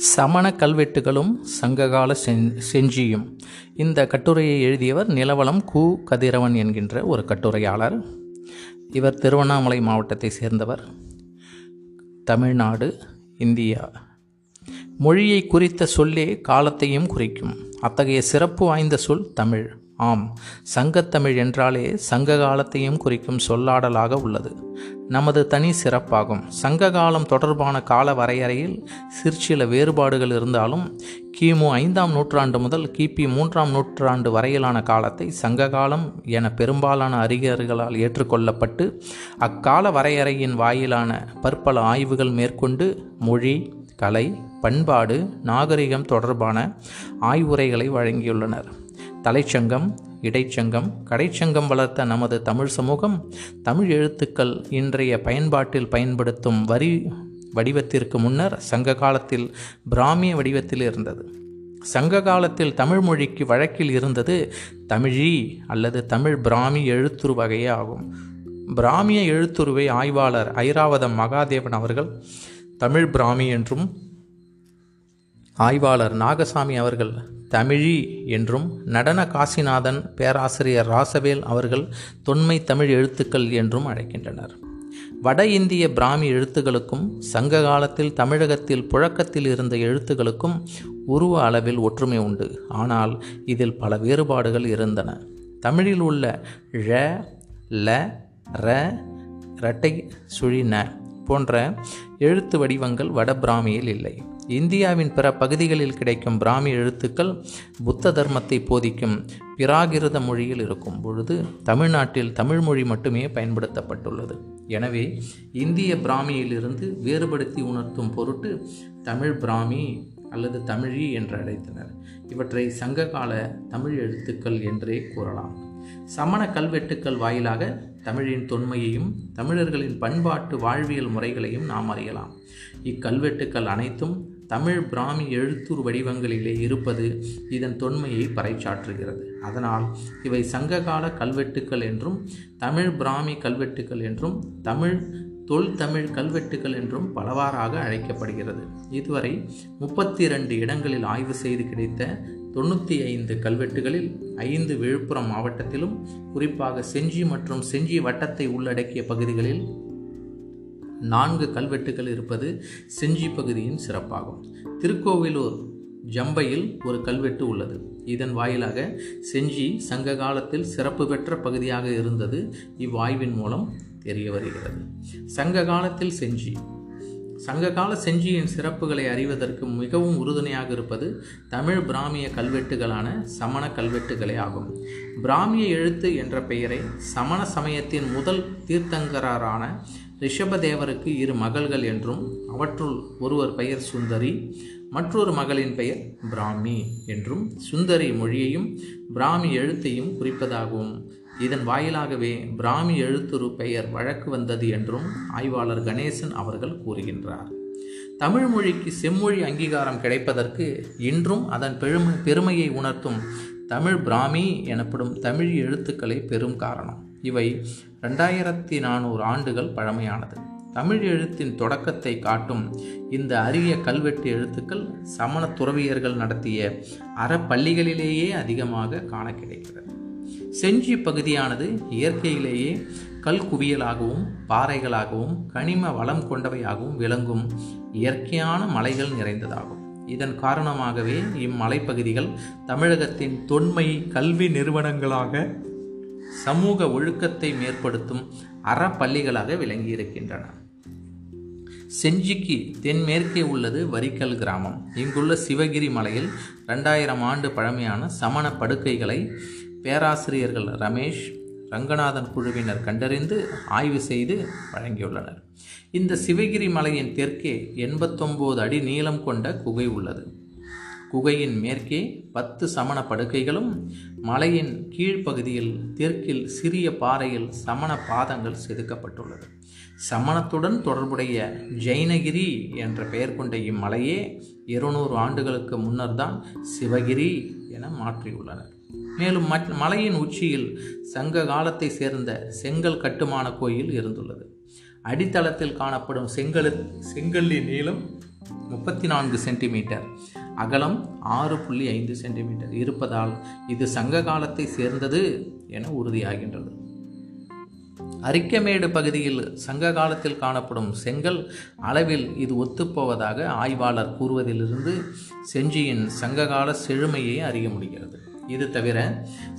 சமண கல்வெட்டுகளும் சங்ககால செஞ்சியும். இந்த கட்டுரையை எழுதியவர் நிலவலம் கு. கதிரவன் என்கின்ற ஒரு கட்டுரையாளர். இவர் திருவண்ணாமலை மாவட்டத்தை சேர்ந்தவர். தமிழ்நாடு இந்தியா. மொழியை குறித்த சொல்லே காலத்தையும் குறிக்கும். அத்தகைய சிறப்பு வாய்ந்த சொல் தமிழ். ஆம் சங்கத்தமிழ் என்றாலே சங்க காலத்தையும் குறிக்கும் சொல்லாடலாக உள்ளது. நமது தனி சிறப்பாகும். சங்க காலம் தொடர்பான கால வரையறையில் சிற்சில வேறுபாடுகள் இருந்தாலும் கிமு ஐந்தாம் நூற்றாண்டு முதல் கிபி மூன்றாம் நூற்றாண்டு வரையிலான காலத்தை சங்க காலம் என பெரும்பாலான அறிஞர்களால் ஏற்றுக்கொள்ளப்பட்டு அக்கால வரையறையின் வாயிலான பற்பல ஆய்வுகள் மேற்கொண்டு மொழி கலை பண்பாடு நாகரிகம் தொடர்பான ஆய்வுரைகளை வழங்கியுள்ளனர். தலைச்சங்கம் இடைச்சங்கம் கடைச்சங்கம் வளர்த்த நமது தமிழ் சமூகம் தமிழ் எழுத்துக்கள் இன்றைய பயன்பாட்டில் பயன்படுத்தும் வரி வடிவத்திற்கு முன்னர் சங்க காலத்தில் பிராமிய வடிவத்தில் இருந்தது. சங்க காலத்தில் தமிழ் மொழிக்கு வழக்கில் இருந்தது தமிழி அல்லது தமிழ் பிராமி எழுத்துரு வகையே ஆகும். பிராமிய எழுத்துருவை ஆய்வாளர் ஐராவதம் மகாதேவன் அவர்கள் தமிழ் பிராமி என்றும் ஆய்வாளர் நாகசாமி அவர்கள் தமிழி என்றும் நடன காசிநாதன் பேராசிரியர் ராசவேல் அவர்கள் தொன்மை தமிழ் எழுத்துக்கள் என்றும் அழைக்கின்றனர். வட இந்திய பிராமி எழுத்துகளுக்கும் சங்க காலத்தில் தமிழகத்தில் புழக்கத்தில் இருந்த எழுத்துகளுக்கும் உருவ அளவில் ஒற்றுமை உண்டு. ஆனால் இதில் பல வேறுபாடுகள் இருந்தன. தமிழில் உள்ள ழ ல ர இரட்டை சுழின போன்ற எழுத்து வடிவங்கள் வட பிராமியில் இல்லை. இந்தியாவின் பிற பகுதிகளில் கிடைக்கும் பிராமி எழுத்துக்கள் புத்த தர்மத்தை போதிக்கும் பிராகிருத மொழியில் இருக்கும் பொழுது தமிழ்நாட்டில் தமிழ் மொழி மட்டுமே பயன்படுத்தப்பட்டுள்ளது. எனவே இந்திய பிராமியிலிருந்து வேறுபடுத்தி உணர்த்தும் பொருட்டு தமிழ் பிராமி அல்லது தமிழி என்று அழைத்தனர். இவற்றை சங்ககால தமிழ் எழுத்துக்கள் என்றே கூறலாம். சமண கல்வெட்டுக்கள் வாயிலாக தமிழின் தொன்மையையும் தமிழர்களின் பண்பாட்டு வாழ்வியல் முறைகளையும் நாம் அறியலாம். இக்கல்வெட்டுக்கள் அனைத்தும் தமிழ் பிராமி எழுத்தூர் வடிவங்களிலே இருப்பது இதன் தொன்மையை பறைச்சாற்றுகிறது அதனால் இவை சங்ககால கல்வெட்டுக்கள் என்றும் தமிழ் பிராமி கல்வெட்டுக்கள் என்றும் தமிழ் தொல் தமிழ் கல்வெட்டுகள் என்றும் பலவாறாக அழைக்கப்படுகிறது. இதுவரை முப்பத்தி இரண்டு இடங்களில் ஆய்வு செய்து கிடைத்த தொண்ணூற்றி ஐந்து கல்வெட்டுகளில் ஐந்து விழுப்புரம் மாவட்டத்திலும் குறிப்பாக செஞ்சி மற்றும் செஞ்சி வட்டத்தை உள்ளடக்கிய பகுதிகளில் நான்கு கல்வெட்டுகள் இருப்பது செஞ்சி பகுதியின் சிறப்பாகும். திருக்கோவிலூர் ஜம்பையில் ஒரு கல்வெட்டு உள்ளது. இதன் வாயிலாக செஞ்சி சங்க காலத்தில் சிறப்பு பெற்ற பகுதியாக இருந்தது இவ்வாய்வின் மூலம் தெரிய வருகிறது. சங்க காலத்தில் செஞ்சி. சங்ககால செஞ்சியின் சிறப்புகளை அறிவதற்கு மிகவும் உறுதுணையாக இருப்பது தமிழ் பிராமிய கல்வெட்டுகளான சமண கல்வெட்டுகளே ஆகும். பிராமிய எழுத்து என்ற பெயரை சமண சமயத்தின் முதல் தீர்த்தங்கரான ரிஷபதேவருக்கு இரு மகள்கள் என்றும் அவற்றுள் ஒருவர் பெயர் சுந்தரி மற்றொரு மகளின் பெயர் பிராமி என்றும் சுந்தரி மொழியையும் பிராமி எழுத்தையும் குறிப்பதாகவும் இதன் வாயிலாகவே பிராமி எழுத்துரு பெயர் வழக்கு வந்தது என்றும் ஆய்வாளர் கணேசன் அவர்கள் கூறுகின்றார். தமிழ் மொழிக்கு செம்மொழி அங்கீகாரம் கிடைப்பதற்கு இன்றும் அதன் பெருமை பெருமையை உணர்த்தும் தமிழ் பிராமி எனப்படும் தமிழ் எழுத்துக்களை பெரும் காரணம். இவை ரெண்டாயிரத்தி நானூறு ஆண்டுகள் பழமையானது. தமிழ் எழுத்தின் தொடக்கத்தை காட்டும் இந்த அரிய கல்வெட்டு எழுத்துக்கள் சமண துறவியர்கள் நடத்திய அறப்பள்ளிகளிலேயே அதிகமாக காண கிடைக்கிறது செஞ்சி பகுதியானது இயற்கையிலேயே கல் குவியலாகவும் பாறைகளாகவும் கனிம வளம் கொண்டவையாகவும் விளங்கும் இயற்கையான மலைகள் நிறைந்ததாகும். இதன் காரணமாகவே இம்மலைப்பகுதிகள் தமிழகத்தின் தொன்மை கல்வி நிறுவனங்களாக சமூக ஒழுக்கத்தை மேற்படுத்தும் அறப்பள்ளிகளாக விளங்கியிருக்கின்றன. செஞ்சிக்கு தென்மேற்கே உள்ளது வரிக்கல் கிராமம். இங்குள்ள சிவகிரி மலையில் ரெண்டாயிரம் ஆண்டு பழமையான சமண படுக்கைகளை பேராசிரியர்கள் ரமேஷ் ரங்கநாதன் குழுவினர் கண்டறிந்து ஆய்வு செய்து வழங்கியுள்ளனர். இந்த சிவகிரி மலையின் தெற்கே எண்பத்தொம்போது அடி நீளம் கொண்ட குகை உள்ளது. குகையின் மேற்கே பத்து சமண படுக்கைகளும் மலையின் கீழ்ப்பகுதியில் தெற்கில் சிறிய பாறையில் சமண பாதங்கள் செதுக்கப்பட்டுள்ளது. சமணத்துடன் தொடர்புடைய ஜெயினகிரி என்ற பெயர் கொண்ட இம்மலையே இருநூறு ஆண்டுகளுக்கு முன்னர் தான் சிவகிரி என மாற்றியுள்ளனர். மேலும் மலையின் உச்சியில் சங்க காலத்தை சேர்ந்த செங்கல் கட்டுமான கோயில் இருந்துள்ளது. அடித்தளத்தில் காணப்படும் செங்கல் செங்கல்லின் நீளம் முப்பத்தி நான்கு சென்டிமீட்டர். அகலம் ஆறு புள்ளி ஐந்து சென்டிமீட்டர். இருப்பதால் இது சங்க காலத்தை சேர்ந்தது என உறுதியாகின்றது. அரிக்கமேடு பகுதியில் சங்க காலத்தில் காணப்படும் செங்கல் அளவில் இது ஒத்துப்போவதாக ஆய்வாளர் கூறுவதிலிருந்து செஞ்சியின் சங்ககால செழுமையை அறிய முடிகிறது. இது தவிர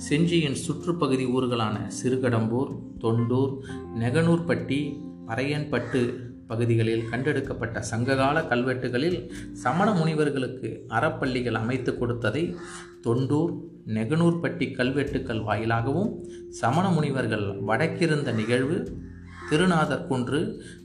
செஞ்சியின் சுற்றுப்பகுதி ஊர்களான சிறுகடம்பூர் தொண்டூர் நெகனூர்பட்டி பறையன்பட்டு பகுதிகளில் கண்டெடுக்கப்பட்ட சங்ககால கல்வெட்டுகளில் சமண முனிவர்களுக்கு அறப்பள்ளிகள் அமைத்து கொடுத்ததை தொண்டூர் நெகனூர்பட்டி கல்வெட்டுக்கள் வாயிலாகவும் சமண முனிவர்கள் வடக்கிருந்த நிகழ்வு திருநாதர் குன்று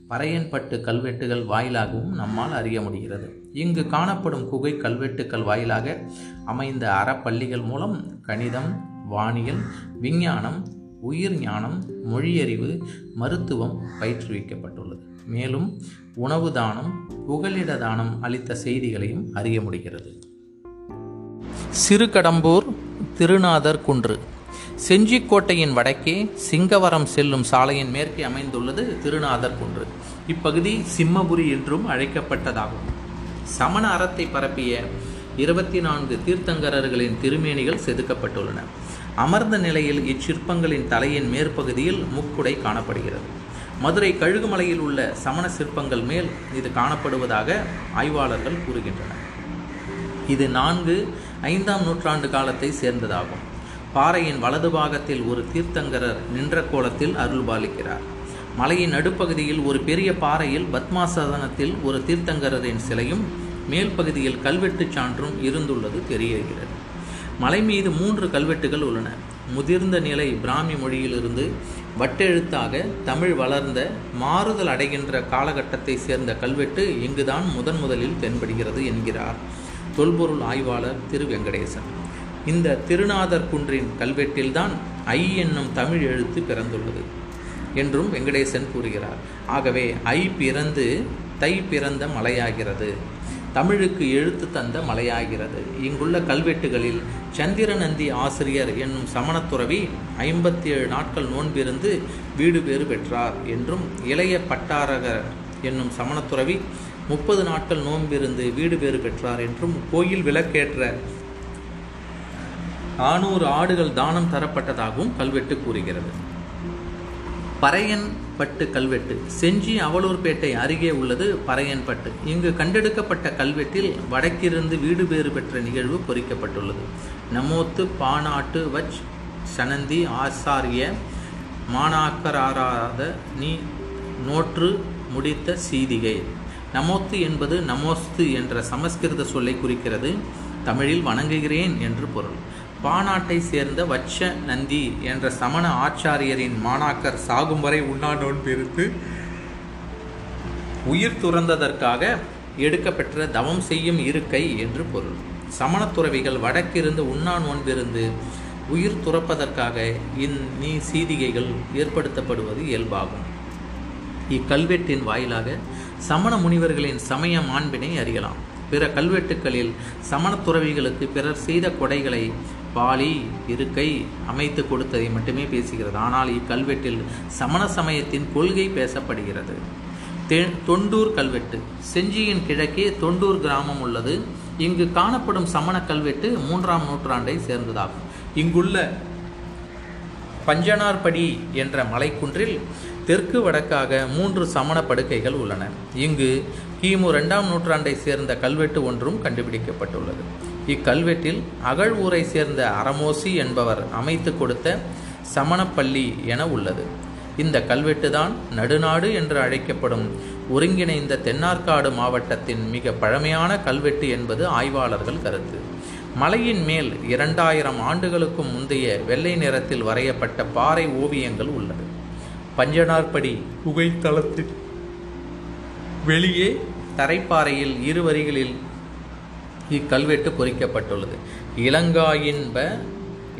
பறையன்பட்டு கல்வெட்டுகள் வாயிலாகவும் நம்மால் அறிய முடிகிறது. இங்கு காணப்படும் குகை கல்வெட்டுக்கள் வாயிலாக அமைந்த அறப்பள்ளிகள் மூலம் கணிதம் வானியல் விஞ்ஞானம் உயிர் ஞானம் மொழியறிவு மருத்துவம் பயிற்றுவிக்கப்பட்டுள்ளது. மேலும் உணவு தானம் புகலிட தானம் அளித்த செய்திகளையும் அறிய முடிகிறது. சிறுகடம்பூர் திருநாதர் குன்று. செஞ்சிக்கோட்டையின் வடக்கே சிங்கவரம் செல்லும் சாலையின் மேற்கே அமைந்துள்ளது திருநாதர் குன்று. இப்பகுதி சிம்மபுரி என்றும் அழைக்கப்பட்டதாகும். சமண அறத்தை பரப்பிய இருபத்தி நான்கு தீர்த்தங்கரர்களின் திருமேனிகள் செதுக்கப்பட்டுள்ளன. அமர்ந்த நிலையில் இச்சிற்பங்களின் தலையின் மேற்பகுதியில் முக்குடை காணப்படுகிறது. மதுரை கழுகுமலையில் உள்ள சமண சிற்பங்கள் மேல் இது காணப்படுவதாக ஆய்வாளர்கள் கூறுகின்றனர். இது நான்கு ஐந்தாம் நூற்றாண்டு காலத்தை சேர்ந்ததாகும். பாறையின் வலது பாகத்தில் ஒரு தீர்த்தங்கரர் நின்ற கோலத்தில் அருள்பாலிக்கிறார். மலையின் நடுப்பகுதியில் ஒரு பெரிய பாறையில் பத்மாசதனத்தில் ஒரு தீர்த்தங்கரரின் சிலையும் மேல் பகுதியில் கல்வெட்டுச் சான்றும் இருந்துள்ளது தெரிகிறது மலை மீது மூன்று கல்வெட்டுகள் உள்ளன. முதிர்ந்த நிலை பிராமி மொழியிலிருந்து வட்டெழுத்தாக தமிழ் வளர்ந்த மாறுதல் அடைகின்ற காலகட்டத்தை சேர்ந்த கல்வெட்டு இங்குதான் முதன் முதலில் தென்படுகிறது என்கிறார் தொல்பொருள் ஆய்வாளர் திரு வெங்கடேசன். இந்த திருநாதர் குன்றின் கல்வெட்டில்தான் ஐ என்னும் தமிழ் எழுத்து பிறந்துள்ளது என்றும் வெங்கடேசன் கூறுகிறார். ஆகவே ஐ பிறந்து தை பிறந்த மலையாகிறது. தமிழுக்கு எழுத்து தந்த மலையாகிறது. இங்குள்ள கல்வெட்டுகளில் சந்திரநந்தி ஆசிரியர் என்னும் சமணத்துறவி ஐம்பத்தி ஏழு நாட்கள் நோன்பிருந்து வீடு பேறு பெற்றார் என்றும் இளைய பட்டாரகர் என்னும் சமணத்துறவி முப்பது நாட்கள் நோன்பிருந்து வீடு பேறு பெற்றார் என்றும் கோயில் விளக்கேற்ற நானூறு ஆடுகள் தானம் தரப்பட்டதாகவும் கல்வெட்டு கூறுகிறது. பறையன்பட்டு கல்வெட்டு. செஞ்சி அவலூர்பேட்டை அருகே உள்ளது பறையன்பட்டு இங்கு கண்டெடுக்கப்பட்ட கல்வெட்டில் வடக்கிருந்து வீடு பேறு பெற்ற நிகழ்வு பொறிக்கப்பட்டுள்ளது. நமோத்து பானாட்டு வச் சனந்தி ஆசாரிய மாணாக்கராராத நீ நோற்று முடித்த சீதிகை. நமோத்து என்பது நமோஸ்து என்ற சமஸ்கிருத சொல்லை குறிக்கிறது. தமிழில் வணங்குகிறேன் என்று பொருள். பானாட்டை சேர்ந்த வச்ச நந்தி என்ற சமண ஆச்சாரியரின் மாணாக்கர் சாகும் வரை உண்ணா நோன்பிருந்து உயிர் துறந்ததற்காக எடுக்கப்பெற்ற தவம் செய்யும் இருக்கை என்று பொருள். சமணத்துறவிகள் வடக்கிருந்து உண்ணா நோன்பிருந்து உயிர் துறப்பதற்காக இந்நீ சீதிகைகள் ஏற்படுத்தப்படுவது இயல்பாகும். இக்கல்வெட்டின் வாயிலாக சமண முனிவர்களின் சமய மாண்பினை அறியலாம். பிற கல்வெட்டுக்களில் சமணத்துறவிகளுக்கு பிறர் செய்த கொடைகளை பாலி இருக்கை அமைத்து கொடுத்ததை மட்டுமே பேசுகிறது. ஆனால் இக்கல்வெட்டில் சமண சமயத்தின் கொள்கை பேசப்படுகிறது. தெ தொண்டூர் கல்வெட்டு. செஞ்சியின் கிழக்கே தொண்டூர் கிராமம் உள்ளது. இங்கு காணப்படும் சமண கல்வெட்டு மூன்றாம் நூற்றாண்டை சேர்ந்ததாகும். இங்குள்ள பஞ்சனார்படி என்ற மலைக்குன்றில் தெற்கு வடக்காக மூன்று சமண படுக்கைகள் உள்ளன. இங்கு கிமு ரெண்டாம் நூற்றாண்டை சேர்ந்த கல்வெட்டு ஒன்றும் கண்டுபிடிக்கப்பட்டுள்ளது. இக்கல்வெட்டில் அகழ் ஊரை சேர்ந்த அறமோசி என்பவர் அமைத்து கொடுத்த சமணப்பள்ளி என உள்ளது. இந்த கல்வெட்டுதான் நடுநாடு என்று அழைக்கப்படும் ஒருங்கிணைந்த தென்னார்காடு மாவட்டத்தின் மிக பழமையான கல்வெட்டு என்பது ஆய்வாளர்கள் கருத்து. மலையின் மேல் இரண்டாயிரம் ஆண்டுகளுக்கும் முந்தைய வெள்ளை நிறத்தில் வரையப்பட்ட பாறை ஓவியங்கள் உள்ளது. பஞ்சனார்படி குகைத்தளத்தில் வெளியே தரைப்பாறையில் இரு வரிகளில் இக்கல்வெட்டு பொறிக்கப்பட்டுள்ளது. இளங்காயின்ப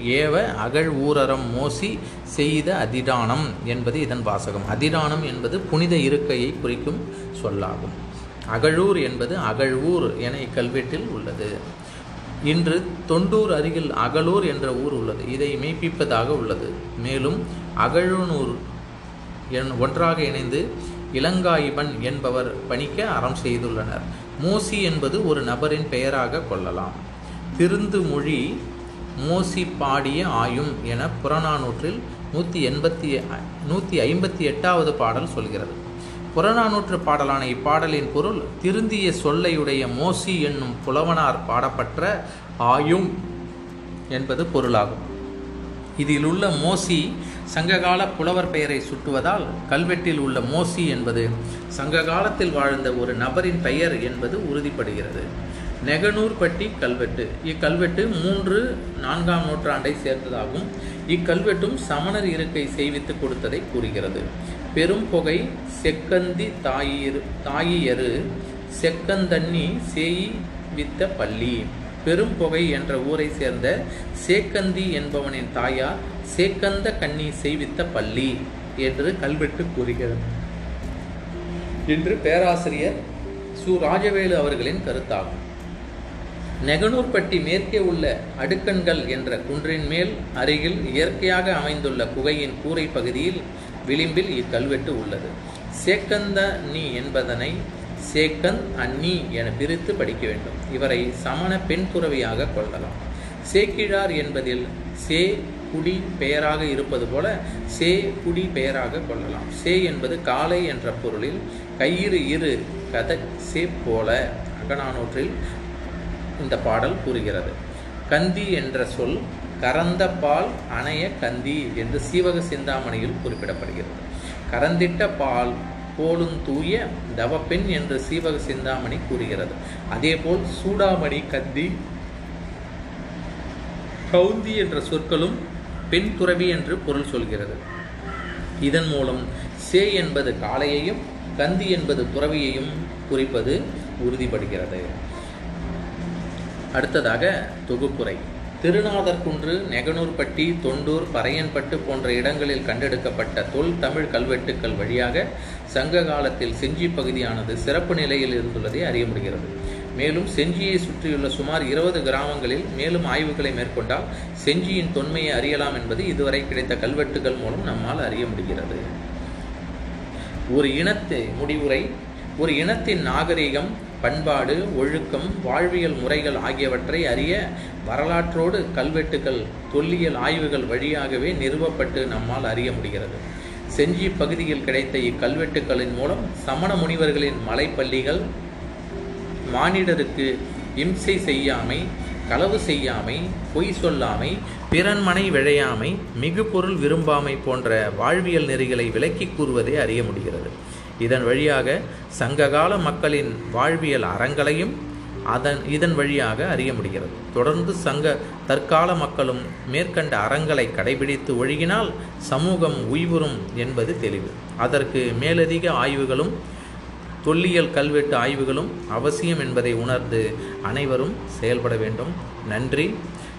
ஏவ அகழ் ஊரறம் மோசி செய்த அதிடானம் என்பது இதன் வாசகம். அதிடானம் என்பது புனித இருக்கையை குறிக்கும் சொல்லாகும். அகழூர் என்பது அகழ்வூர் என இக்கல்வெட்டில் உள்ளது. இன்று தொண்டூர் அருகில் அகலூர் என்ற ஊர் உள்ளது. இதை மெய்ப்பிப்பதாக உள்ளது. மேலும் அகழுனூர் என் ஒன்றாக இணைந்து இளங்காயிபன் என்பவர் பணிக்க அறம் செய்துள்ளனர். மோசி என்பது ஒரு நபரின் பெயராக கொள்ளலாம். திருந்து மொழி மோசி பாடிய ஆயும் என புறநானூற்றில் நூற்றி எண்பத்தி நூற்றி ஐம்பத்தி எட்டாவது பாடல் சொல்கிறது. புறநானூற்று பாடலான இப்பாடலின் பொருள் திருந்திய சொல்லையுடைய மோசி என்னும் புலவனார் பாடப்பட்ட ஆயும் என்பது பொருளாகும். இதில் உள்ள மோசி சங்ககால புலவர் பெயரை சுட்டுவதால் கல்வெட்டில் உள்ள மோசி என்பது சங்க காலத்தில் வாழ்ந்த ஒரு நபரின் பெயர் என்பது உறுதிப்படுகிறது. நெகனூர்பட்டி கல்வெட்டு. இக்கல்வெட்டு மூன்று நான்காம் நூற்றாண்டை சேர்ந்ததாகும் இக்கல்வெட்டும் சமணர் இருக்கை செய்வித்து கொடுத்ததை கூறுகிறது. பெரும் புகை செக்கந்தி தாயிரு தாயியரு செக்கந்தண்ணி சேயி வித்த பள்ளி. பெரும் புகை என்ற ஊரை சேர்ந்த சேக்கந்தி என்பவனின் தாயார் சேக்கந்த கண்ணி செய்வித்த பள்ளி என்று கல்வெட்டு கூறுகிறது. என்று பேராசிரியர் சு. ராஜவேலு அவர்களின் கருத்தாகும். நெகனூர்பட்டி மேற்கே உள்ள அடுக்கண்கள் என்ற குன்றின் மேல் அருகில் இயற்கையாக அமைந்துள்ள குகையின் கூரை பகுதியில் விளிம்பில் இக்கல்வெட்டு உள்ளது. சேக்கந்த நீ என்பதனை சேக்கந்த் அண்ணி என பிரித்து படிக்க வேண்டும். இவரை சமண பெண் துறவியாக கொள்ளலாம். சேக்கிழார் என்பதில் சே குடி பெயராக இருப்பது போல சே குடி பெயராக கொள்ளலாம். சே என்பது காலை என்ற பொருளில் கயிறு இரு கத சே போல அகநானூற்றில் இந்த பாடல் கூறுகிறது. கந்தி என்ற சொல் கரந்த பால் அணைய கந்தி என்று சீவக சிந்தாமணியில் குறிப்பிடப்படுகிறது. கரந்திட்ட பால் போலும் தூய தவப்பெண் என்று சீவக சிந்தாமணி கூறுகிறது. அதேபோல் சூடாமணி கந்தி கவுந்தி என்ற சொற்களும் பெண் துறவி என்று பொருள் சொல்கிறது. இதன் மூலம் சே என்பது காளையையும் கந்தி என்பது துறவியையும் குறிப்பது உறுதிப்படுகிறது. அடுத்ததாக தொகுப்புரை. திருநாதர்குன்று நெகனூர்பட்டி தொண்டூர் பறையன்பட்டு போன்ற இடங்களில் கண்டெடுக்கப்பட்ட தொல் தமிழ் கல்வெட்டுக்கள் வழியாக சங்க காலத்தில் செஞ்சி பகுதியானது சிறப்பு நிலையில் இருந்துள்ளதை அறிய முடிகிறது. மேலும் செஞ்சியை சுற்றியுள்ள சுமார் இருபது கிராமங்களில் மேலும் ஆய்வுகளை மேற்கொண்டால் செஞ்சியின் தொன்மையை அறியலாம் என்பது இதுவரை கிடைத்த கல்வெட்டுகள் மூலம் நம்மால் அறிய முடிகிறது. ஒரு இனத்து முடிவுரை ஒரு இனத்தின் நாகரிகம் பண்பாடு ஒழுக்கம் வாழ்வியல் முறைகள் ஆகியவற்றை அறிய வரலாற்றோடு கல்வெட்டுகள் தொல்லியல் ஆய்வுகள் வழியாகவே நிறுவப்பட்டு நம்மால் அறிய முடிகிறது. செஞ்சி பகுதியில் கிடைத்த இக்கல்வெட்டுகளின் மூலம் சமண முனிவர்களின் மலைப்பள்ளிகள் மானிடருக்கு இம்சை செய்யாமை களவு செய்யாமை பொய் சொல்லாமை பிறன்மனை விழையாமை மிகு பொருள் விரும்பாமை போன்ற வாழ்வியல் நெறிகளை விளக்கி கூறுவதை அறிய முடிகிறது. இதன் வழியாக சங்ககால மக்களின் வாழ்வியல் அறங்களையும் அதன் இதன் வழியாக அறிய முடிகிறது. தொடர்ந்து சங்க தற்கால மக்களும் மேற்கண்ட அறங்களை கடைபிடித்து ஒழுகினால் சமூகம் உய்வுறும் என்பது தெளிவு. அதற்கு மேலதிக ஆய்வுகளும் தொல்லியல் கல்வெட்டு ஆய்வுகளும் அவசியம் என்பதை உணர்ந்து அனைவரும் செயல்பட வேண்டும். நன்றி.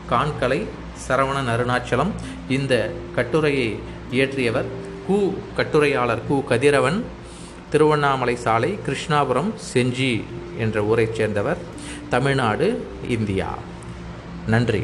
காண்கலை சரவணன் அருணாச்சலம் இந்த கட்டுரையை இயற்றியவர் கு கட்டுரையாளர் கு கதிரவன். திருவண்ணாமலை சாலை கிருஷ்ணாபுரம் செஞ்சி என்ற ஊரைச் சேர்ந்தவர். தமிழ்நாடு இந்தியா. நன்றி.